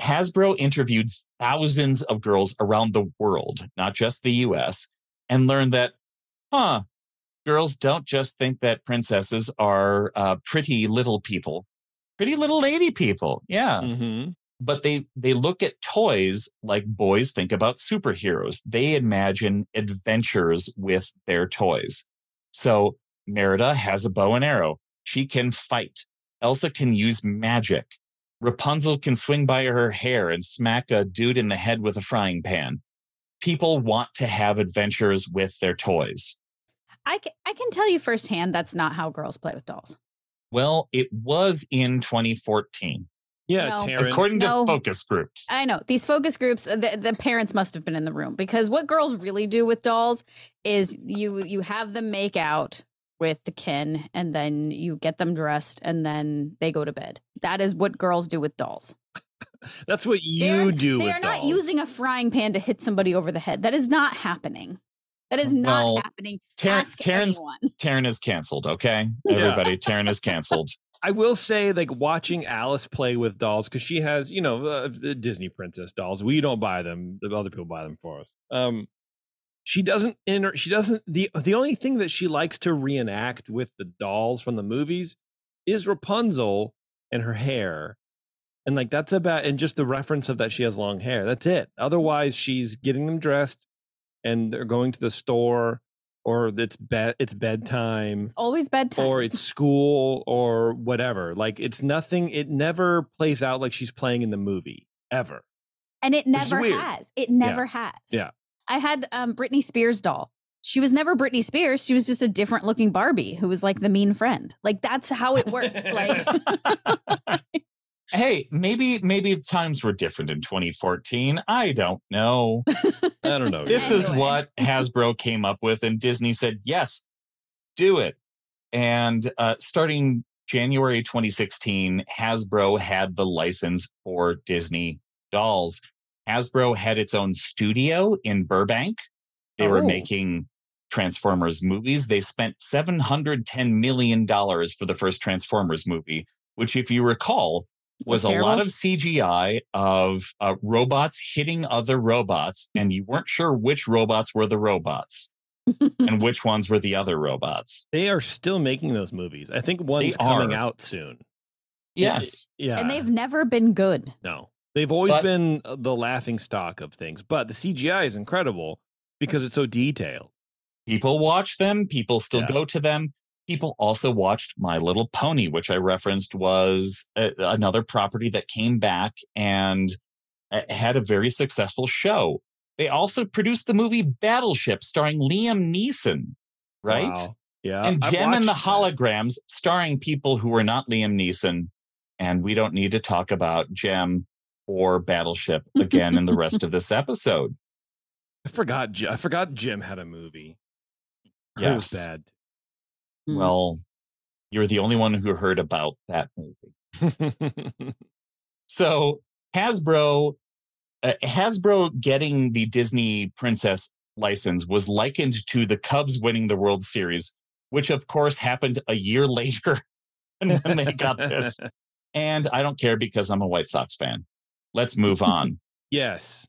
Hasbro interviewed thousands of girls around the world, not just the U.S., and learned that, huh, girls don't just think that princesses are uh, pretty little people, pretty little lady people. Yeah Mm-hmm. But they they look at toys like boys think about superheroes. They imagine adventures with their toys. So merida has a bow and arrow. She can fight. Elsa can use magic. Rapunzel can swing by her hair and smack a dude in the head with a frying pan. People want to have adventures with their toys. I can, I can tell you firsthand that's not how girls play with dolls. well it was in 2014 Yeah, No. Taryn. according No. to focus groups I know these focus groups. uh, The, the parents must have been in the room because what girls really do with dolls is you you have them make out with the kin, and then you get them dressed, and then they go to bed. That is what girls do with dolls. That's what you They're- do They with are not using a frying pan to hit somebody over the head. That is not happening. That is not Well, happening. Taryn, Ask Taryn's anyone. Taryn is canceled. Okay, Yeah. everybody, Taryn is canceled. I will say, like watching Alice play with dolls because she has, you know, uh, the Disney princess dolls. We don't buy them; the other people buy them for us. Um, she doesn't enter. She doesn't. the The only thing that she likes to reenact with the dolls from the movies is Rapunzel and her hair, and like that's about and just the reference of that she has long hair. That's it. Otherwise, she's getting them dressed, and they're going to the store or it's bed it's bedtime It's always bedtime. or it's school or whatever. Like it's nothing. It never plays out like she's playing in the movie ever. and it never has. It never has. Yeah. I had um Britney Spears doll. She was never Britney Spears. She was just a different looking Barbie who was like the mean friend. Like that's how it works. like Hey, maybe maybe times were different in 2014. I don't know. I don't know. This is Anyway. what Hasbro came up with, and Disney said, yes, do it. And uh, starting January 2016, Hasbro had the license for Disney dolls. Hasbro had its own studio in Burbank. They were Oh. making Transformers movies. They spent $710 million for the first Transformers movie, which, if you recall, was a lot of CGI of uh, robots hitting other robots, and you weren't sure which robots were the robots and which ones were the other robots. They are still making those movies. I think one's coming are. out soon. Yes. Yeah. and they've never been good. no. They've always But- been uh, the laughing stock of things, but the CGI is incredible because it's so detailed. People watch them, people still Yeah. go to them. People also watched My Little Pony, which I referenced was a, another property that came back and uh, had a very successful show. They also produced the movie Battleship starring Liam Neeson, right? Wow. Yeah. and Jem and the watched that. Holograms, starring people who were not Liam Neeson. And we don't need to talk about Jem or Battleship again in the rest of this episode. I forgot. I forgot Jem had a movie. Heard It was Yes. bad. Mm. Well, you're the only one who heard about that movie. So Hasbro, uh, Hasbro getting the Disney Princess license was likened to the Cubs winning the World Series, which of course happened a year later than when they got this. And I don't care because I'm a White Sox fan. Let's move on. yes.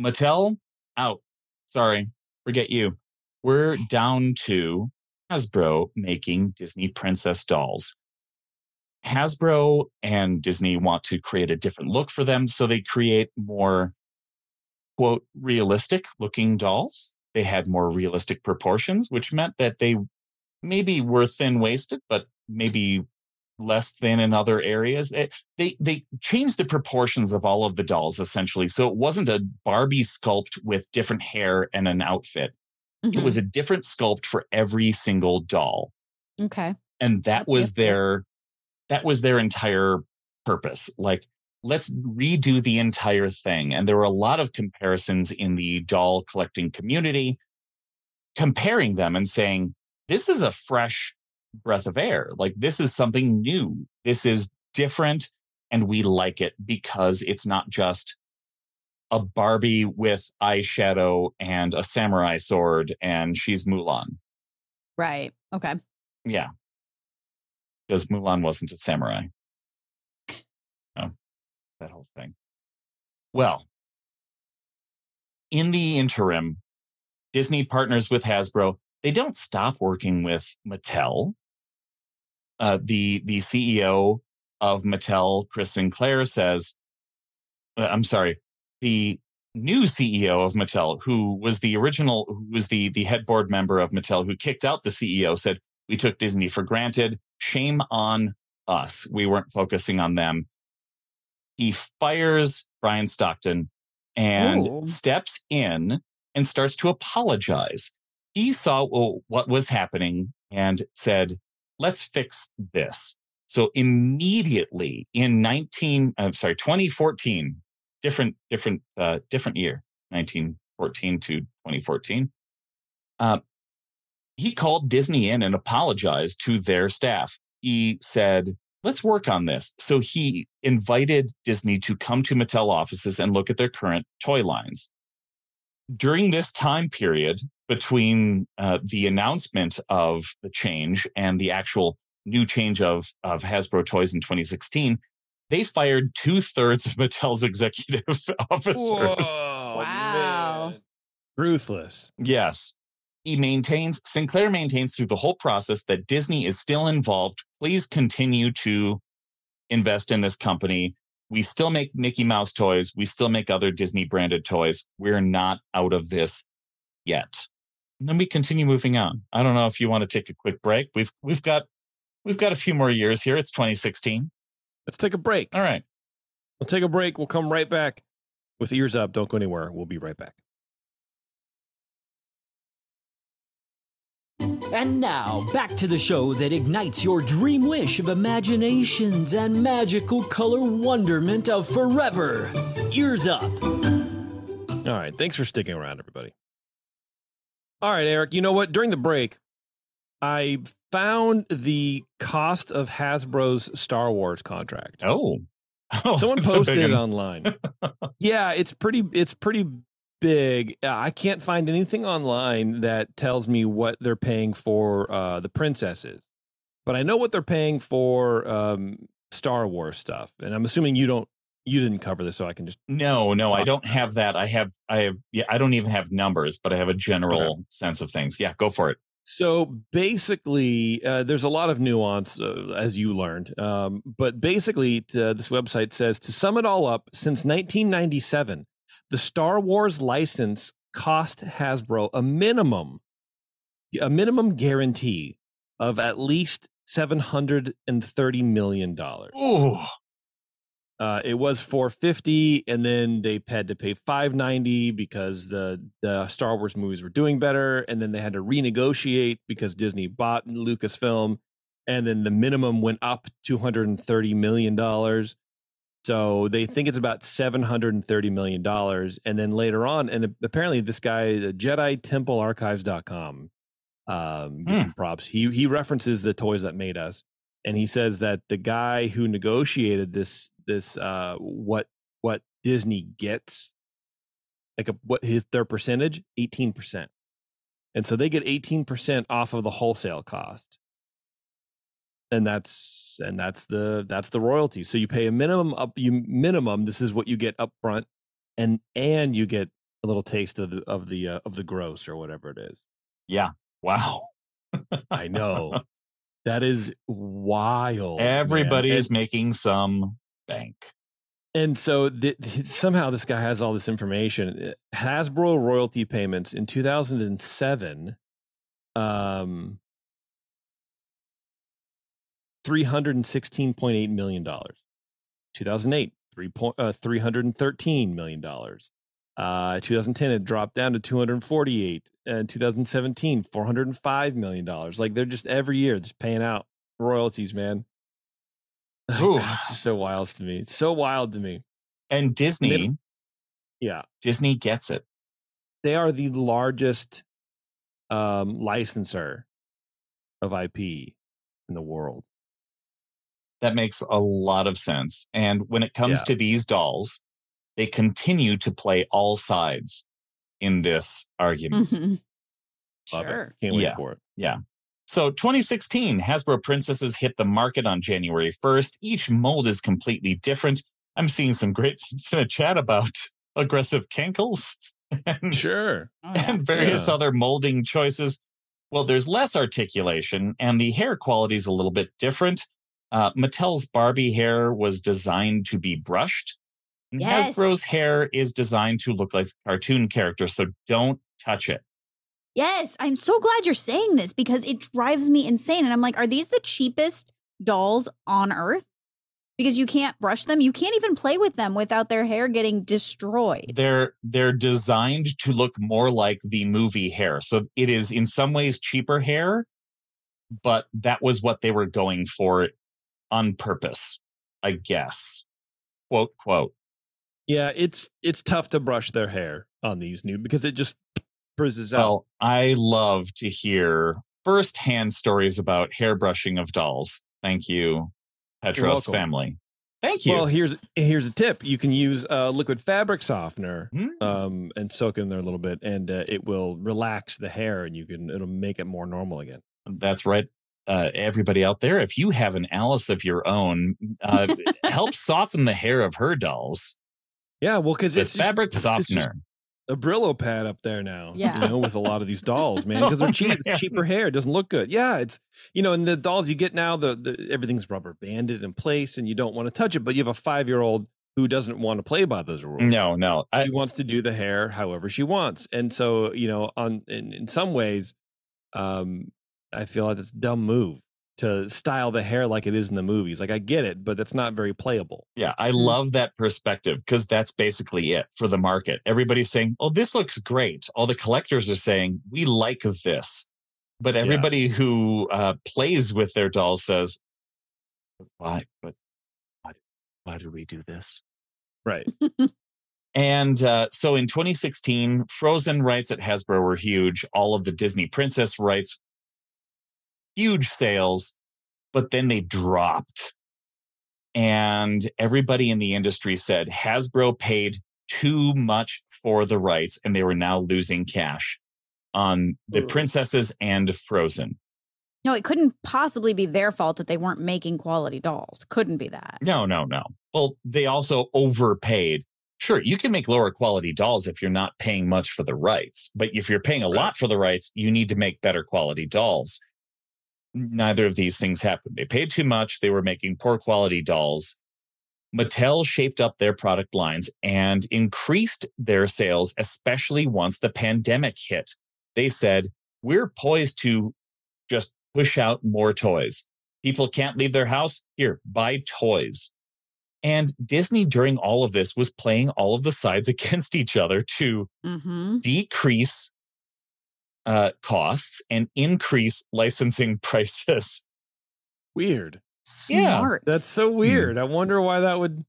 Mattel out. Sorry, forget you. We're down to Hasbro making Disney princess dolls. Hasbro and Disney want to create a different look for them, so they create more, quote, realistic looking dolls. They had more realistic proportions, which meant that they maybe were thin waisted, but maybe less thin in other areas. It- they they changed the proportions of all of the dolls essentially, so it wasn't a Barbie sculpt with different hair and an outfit. It Mhm. was a different sculpt for every single doll. Okay. and that That's was their that was their entire purpose. Like let's redo the entire thing. And there were a lot of comparisons in the doll collecting community comparing them and saying this is a fresh breath of air. Like this is something new. This is different and we like it because it's not just a barbie with eyeshadow and a samurai sword and she's mulan Right. Okay. yeah. Because Mulan wasn't a samurai. Oh, that whole thing. Well, in the interim, Disney partners with Hasbro. They don't stop working with Mattel. Uh, the the CEO of Mattel, Chris Sinclair, says, uh, "I'm sorry, the new CEO of Mattel, who was the original, who was the the head board member of Mattel, who kicked out the CEO, said we took Disney for granted. Shame on us. We weren't focusing on them. He fires Bryan Stockton and Ooh. steps in and starts to apologize. He saw what was happening and said, let's fix this. So immediately in 19, I'm sorry, 2014, different, different, uh, different year, 1914 to 2014. Uh, he called Disney in and apologized to their staff. He said, let's work on this. So he invited Disney to come to Mattel offices and look at their current toy lines. During this time period between uh, the announcement of the change and the actual new change of, of Hasbro toys in 2016, they fired two thirds of Mattel's executive officers. Whoa, Wow. man. Ruthless. Yes. He maintains, Sinclair maintains through the whole process that Disney is still involved. Please continue to invest in this company. We still make Mickey Mouse toys. We still make other Disney branded toys. We're not out of this yet. And then we continue moving on. I don't know if you want to take a quick break. We've we've got we've got a few more years here. It's 2016. Let's take a break. All right. We'll take a break. We'll come right back with ears up. Don't go anywhere. We'll be right back. And now, back to the show that ignites your dream wish of imaginations and magical color wonderment of forever. Ears up. All right. Thanks for sticking around, everybody. All right, Eric. You know what? During the break, I found the cost of Hasbro's Star Wars contract. Oh. oh Someone posted it online. yeah, it's pretty. It's pretty big. Uh, I can't find anything online that tells me what they're paying for uh, the princesses, but I know what they're paying for um, Star Wars stuff, and I'm assuming you don't. You didn't cover this, so I can just. No, no, I don't have that. I have I have yeah, I don't even have numbers, but I have a general sense of things. Yeah, go for it. So basically, uh, there's a lot of nuance, uh, as you learned. Um, but basically, uh, this website says to sum it all up, since 1997, the Star Wars license cost Hasbro a minimum, a minimum guarantee of at least 730 million dollars. Uh, it was 450 and then they had to pay 590 because the the Star Wars movies were doing better and then they had to renegotiate because Disney bought Lucasfilm and then the minimum went up 230 million dollars. So they think it's about 730 million dollars and then later on and apparently this guy the Jedi Temple Archives.com um gives some props. He he references the toys that made us and he says that the guy who negotiated this this uh what what Disney gets like a what his their percentage 18% and so they get 18% off of the wholesale cost and that's and that's the that's the royalty so you pay a minimum up you minimum this is what you get up front and and you get a little taste of the of the uh, of the gross or whatever it is Yeah. Wow. i know that is wild man. Everybody And- is making some bank. And so somehow this guy has all this information. Hasbro royalty payments in 2007, um, $316.8 million. 2008, three point, uh, $313 million. Uh, 2010, it dropped down to 248. And 2017, $405 million. Like they're just every year just paying out royalties, man. Like, Ooh. That's just so wild to me. It's so wild to me. And Disney, Mid- Yeah. Disney gets it. They are the largest um, licensor of IP in the world. That makes a lot of sense. And when it comes Yeah. to these dolls, they continue to play all sides in this argument. Mhm. Love it. Sure. Can't wait Yeah. for it. So 2016, Hasbro Princesses hit the market on January 1st. Each mold is completely different. I'm seeing some great in the chat about aggressive cankles and, Sure. Oh, yeah. and various Yeah. other molding choices. Well, there's less articulation and the hair quality is a little bit different. Uh, Mattel's Barbie hair was designed to be brushed. and Yes. Hasbro's hair is designed to look like a cartoon character, so don't touch it. Yes, I'm so glad you're saying this because it drives me insane. And I'm like, are these the cheapest dolls on earth? Because you can't brush them. You can't even play with them without their hair getting destroyed. they're they're designed to look more like the movie hair so it is in some ways cheaper hair but that was what they were going for on purpose i guess quote quote Yeah, it's it's tough to brush their hair on these new because it just frizzes out. well i love to hear firsthand stories about hairbrushing of dolls thank you petros family thank you Well, here's here's a tip. You can use uh, liquid fabric softener Hmm. um, and soak in there a little bit, and uh, it will relax the hair, and you can it'll make it more normal again. That's right. Uh, everybody out there, if you have an Alice of your own, uh, help soften the hair of her dolls Yeah, well, because it's fabric just softener. A Brillo pad up there now. Yeah. You know, with a lot of these dolls, man, because they're cheap. It's cheaper hair. It doesn't look good. Yeah, it's you know, and the dolls you get now, the, the everything's rubber banded in place, and you don't want to touch it. But you have a five year old who doesn't want to play by those rules. No, no. I, she wants to do the hair however she wants, and so you know, on in, in some ways, um, I feel like it's a dumb move to style the hair like it is in the movies. Like I get it, but it's not very playable. Yeah, I love that perspective because that's basically it for the market. Everybody's saying, "Oh, this looks great." All the collectors are saying, "We like this," but everybody who uh, plays with their dolls says, "Why? But why? Why do we do this?" Right. And uh, so in 2016, Frozen rights at Hasbro were huge. All of the Disney Princess rights, huge sales, but then they dropped. And everybody in the industry said Hasbro paid too much for the rights and they were now losing cash on the princesses and Frozen. No, it couldn't possibly be their fault that they weren't making quality dolls. Couldn't be that. No, no, no. Well, they also overpaid. Sure, you can make lower quality dolls if you're not paying much for the rights. But if you're paying a lot for the rights, you need to make better quality dolls. Neither of these things happened. They paid too much. They were making poor quality dolls. Mattel shaped up their product lines and increased their sales, especially once the pandemic hit. They said, We're poised to just push out more toys. People can't leave their house. Here, buy toys. And Disney, during all of this, was playing all of the sides against each other to Mm-hmm. decrease uh, costs and increase licensing prices. Weird. Yeah, That's so weird. I wonder why that would.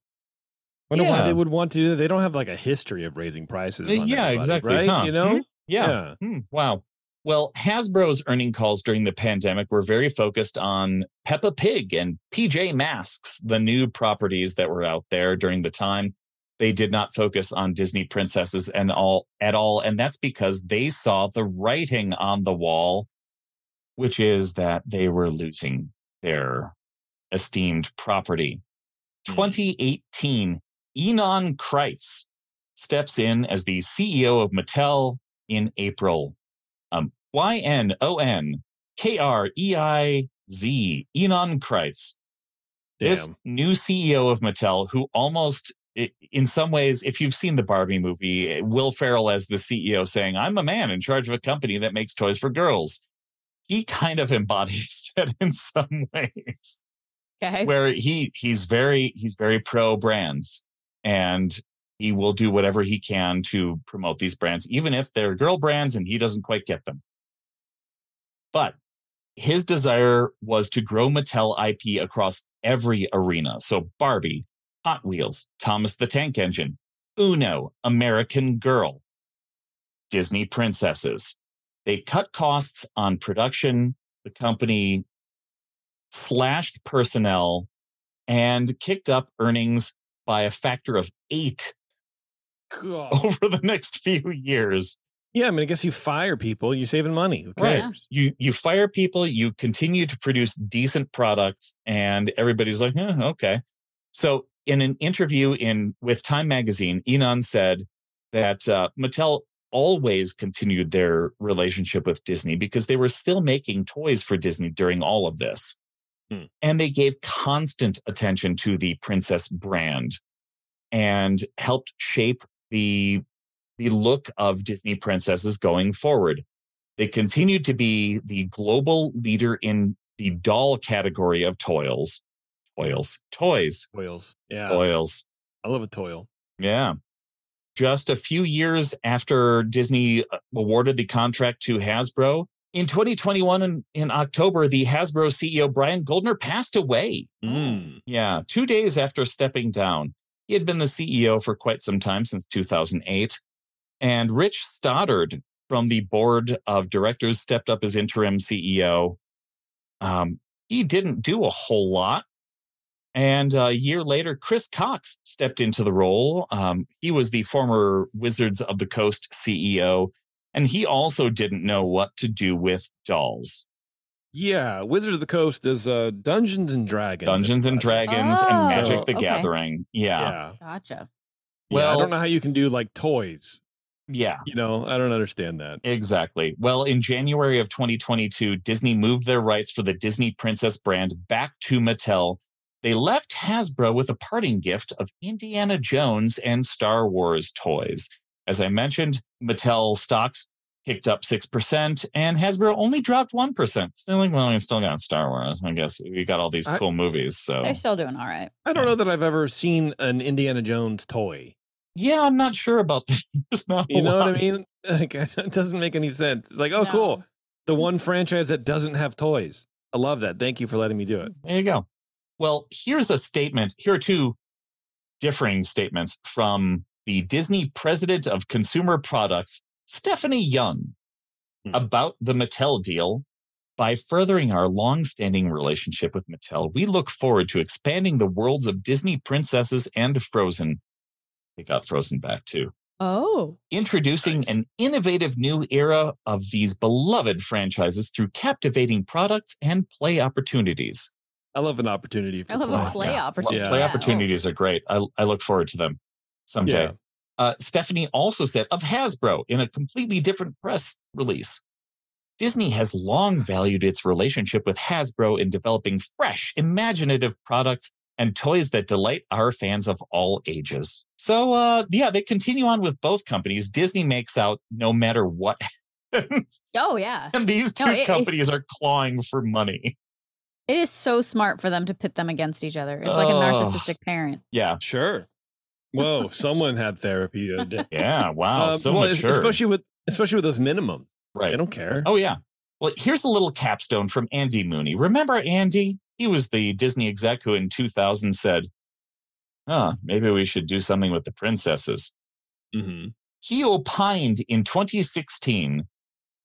Wonder why they would want to do that. They don't have like a history of raising prices. On yeah, exactly, Right? huh? You know. Mhm. Yeah. Hmm, wow. Well, Hasbro's earning calls during the pandemic were very focused on Peppa Pig and PJ Masks, the new properties that were out there during the time. They did not focus on Disney princesses and all at all, and that's because they saw the writing on the wall, which is that they were losing their esteemed property. 2018, Ynon Kreiz steps in as the CEO of Mattel in April. Um, Y N O N K R E I Z, Ynon Kreiz. This Damn. new CEO of Mattel, who almost, in some ways, if you've seen the Barbie movie, Will Ferrell as the CEO saying, I'm a man in charge of a company that makes toys for girls. He kind of embodies that in some ways okay. where he he's very he's very pro brands and he will do whatever he can to promote these brands even if they're girl brands and he doesn't quite get them but his desire was to grow Mattel IP across every arena so Barbie Hot Wheels Thomas the Tank Engine Uno American Girl Disney princesses they cut costs on production the company slashed personnel and kicked up earnings by a factor of eight God. over the next few years. Yeah, I mean, I guess you fire people, you're saving money. Who Right. cares? You you fire people, you continue to produce decent products, and everybody's like, "Eh, okay. So in an interview in with Time Magazine, Ynon said that uh, Mattel always continued their relationship with Disney because they were still making toys for Disney during all of this. Hmm. And they gave constant attention to the Princess brand and helped shape the the look of Disney princesses going forward. They continued to be the global leader in the doll category of toils, toils, toys, Toils. Yeah. toils. I love a toil. Yeah. Just a few years after Disney uh, awarded the contract to Hasbro, in 2021 in, in October, the Hasbro CEO Brian Goldner passed away. Mm. Yeah, two days after stepping down. He had been the CEO for quite some time, since 2008. And Rich Stoddart from the board of directors stepped up as interim CEO. Um, he didn't do a whole lot. And a year later, Chris Cocks stepped into the role. Um, he was the former Wizards of the Coast CEO, and he also didn't know what to do with dolls. Yeah, Wizard of the Coast is uh, Dungeons and Dragons. Dungeons and. Dragons Oh, and Magic the okay. Gathering. Yeah. Yeah. yeah. I don't know how you can do like toys. Yeah. You know, I don't understand that. Exactly. Well, in January of 2022, Disney moved their rights for the Disney Princess brand back to Mattel they left Hasbro with a parting gift of Indiana Jones and Star Wars toys. As I mentioned, Mattel stocks kicked up 6%, and Hasbro only dropped 1%. So, like, well, we still got Star Wars. I guess we got all these I- cool movies. So, They're still doing all right. I don't know that I've ever seen an Indiana Jones toy. yeah, I'm not sure about that. There's not You know what I mean? Like, it doesn't make any sense. It's like, oh, cool. The one franchise that doesn't have toys. I love that. Thank you for letting me do it. There you go. Well, here's a statement. Here are two differing statements from the Disney president of consumer products, Stephanie Young, Hmm. about the Mattel deal. By furthering our long-standing relationship with Mattel, we look forward to expanding the worlds of Disney princesses and Frozen. They got Frozen back too Oh. introducing Nice. an innovative new era of these beloved franchises through captivating products and play opportunities. I love an opportunity for I love play. a play Yeah. opportunity. Yeah. Play opportunities are great. I, I look forward to them someday. Yeah. Uh, Stephanie also said of Hasbro in a completely different press release. Disney has long valued its relationship with Hasbro in developing fresh, imaginative products and toys that delight our fans of all ages. So, uh, yeah, they continue on with both companies. Disney makes out no matter what happens. Oh yeah. And these two No, it- it- companies are clawing for money. It is so smart for them to pit them against each other. It's like a narcissistic parent. Yeah. Sure. Whoa, someone had therapy. the. Yeah. Wow. Um, so well, mature. especially with especially with those minimums. right. I don't care. Oh, yeah. Well, here's a little capstone from Andy Mooney. Remember Andy? He was the Disney exec who in 2000 said, oh, maybe we should do something with the princesses. Mhm. He opined in 2016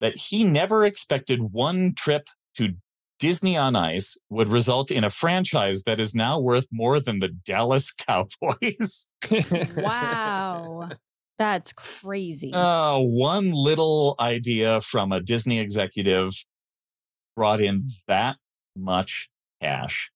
that he never expected one trip to Disney on Ice would result in a franchise that is now worth more than the Dallas Cowboys. Wow. That's crazy. Uh, one little idea from a Disney executive brought in that much cash.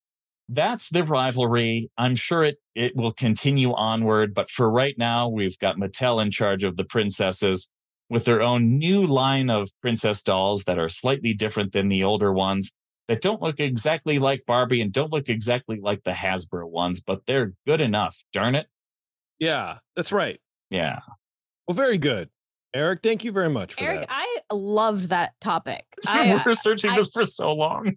That's the rivalry. I'm sure it it will continue onward, but for right now, we've got Mattel in charge of the princesses with their own new line of princess dolls that are slightly different than the older ones that don't look exactly like Barbie and don't look exactly like the Hasbro ones, but they're good enough. Darn it. yeah, that's right. Yeah. Well, very good. Eric, thank you very much for Eric, that. I loved that topic. we I, were researching I- this for so long.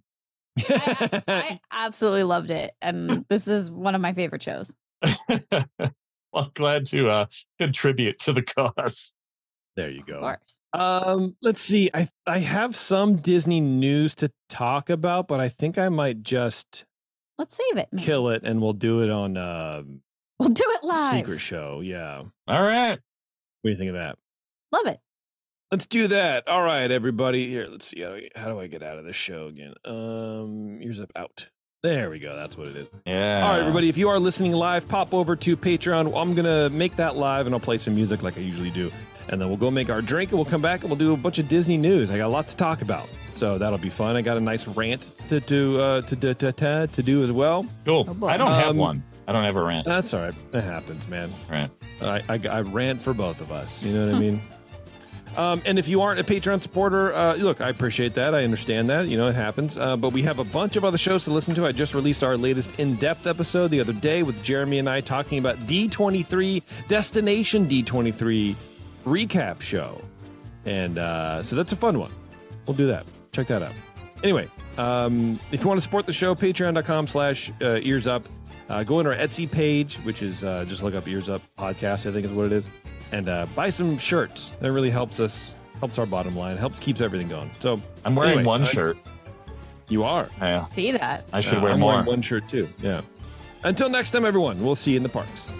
I, I absolutely loved it. And this is one of my favorite shows. well, glad to uh, contribute to the cause. There you Of go. course. Um, let's see. I I have some Disney news to talk about, but I think I might just Let's save it. maybe. kill it and we'll do it on um We'll do it live. Secret Show. Yeah. All right. What do you think of that? Love it. Let's do that. All right, everybody. Here, let's see. How do, I, how do I get out of this show again? Um, ears up, out. There we go. That's what it is. Yeah. All right, everybody. If you are listening live, pop over to Patreon. I'm gonna make that live, and I'll play some music like I usually do, and then we'll go make our drink, and we'll come back and we'll do a bunch of Disney news. I got a lot to talk about, so that'll be fun. I got a nice rant to do uh, to, to, to, to, to do as well. Cool. Oh. I don't have Um, one. I don't have a rant. That's all right. That happens, man. Right. I, I, I rant for both of us. You know what I mean? Um, and if you aren't a Patreon supporter, uh, look, I appreciate that. I understand that. You know, it happens. Uh, but we have a bunch of other shows to listen to. I just released our latest in depth episode the other day with Jeremy and I talking about D23, Destination D23 recap show. And uh, so that's a fun one. We'll do that. Check that out. Anyway, um, if you want to support the show, patreon.com slash uh, ears up. Uh, go on our Etsy page, which is uh, just look up Ears Up Podcast, I think is what it is, and uh, buy some shirts. That really helps us, helps our bottom line, helps keeps everything going. So I'm wearing Anyway, one uh, shirt. you are. Yeah. See that. I should Uh, wear I'm more. wearing one shirt too. Yeah. Until next time, everyone. We'll see you in the parks.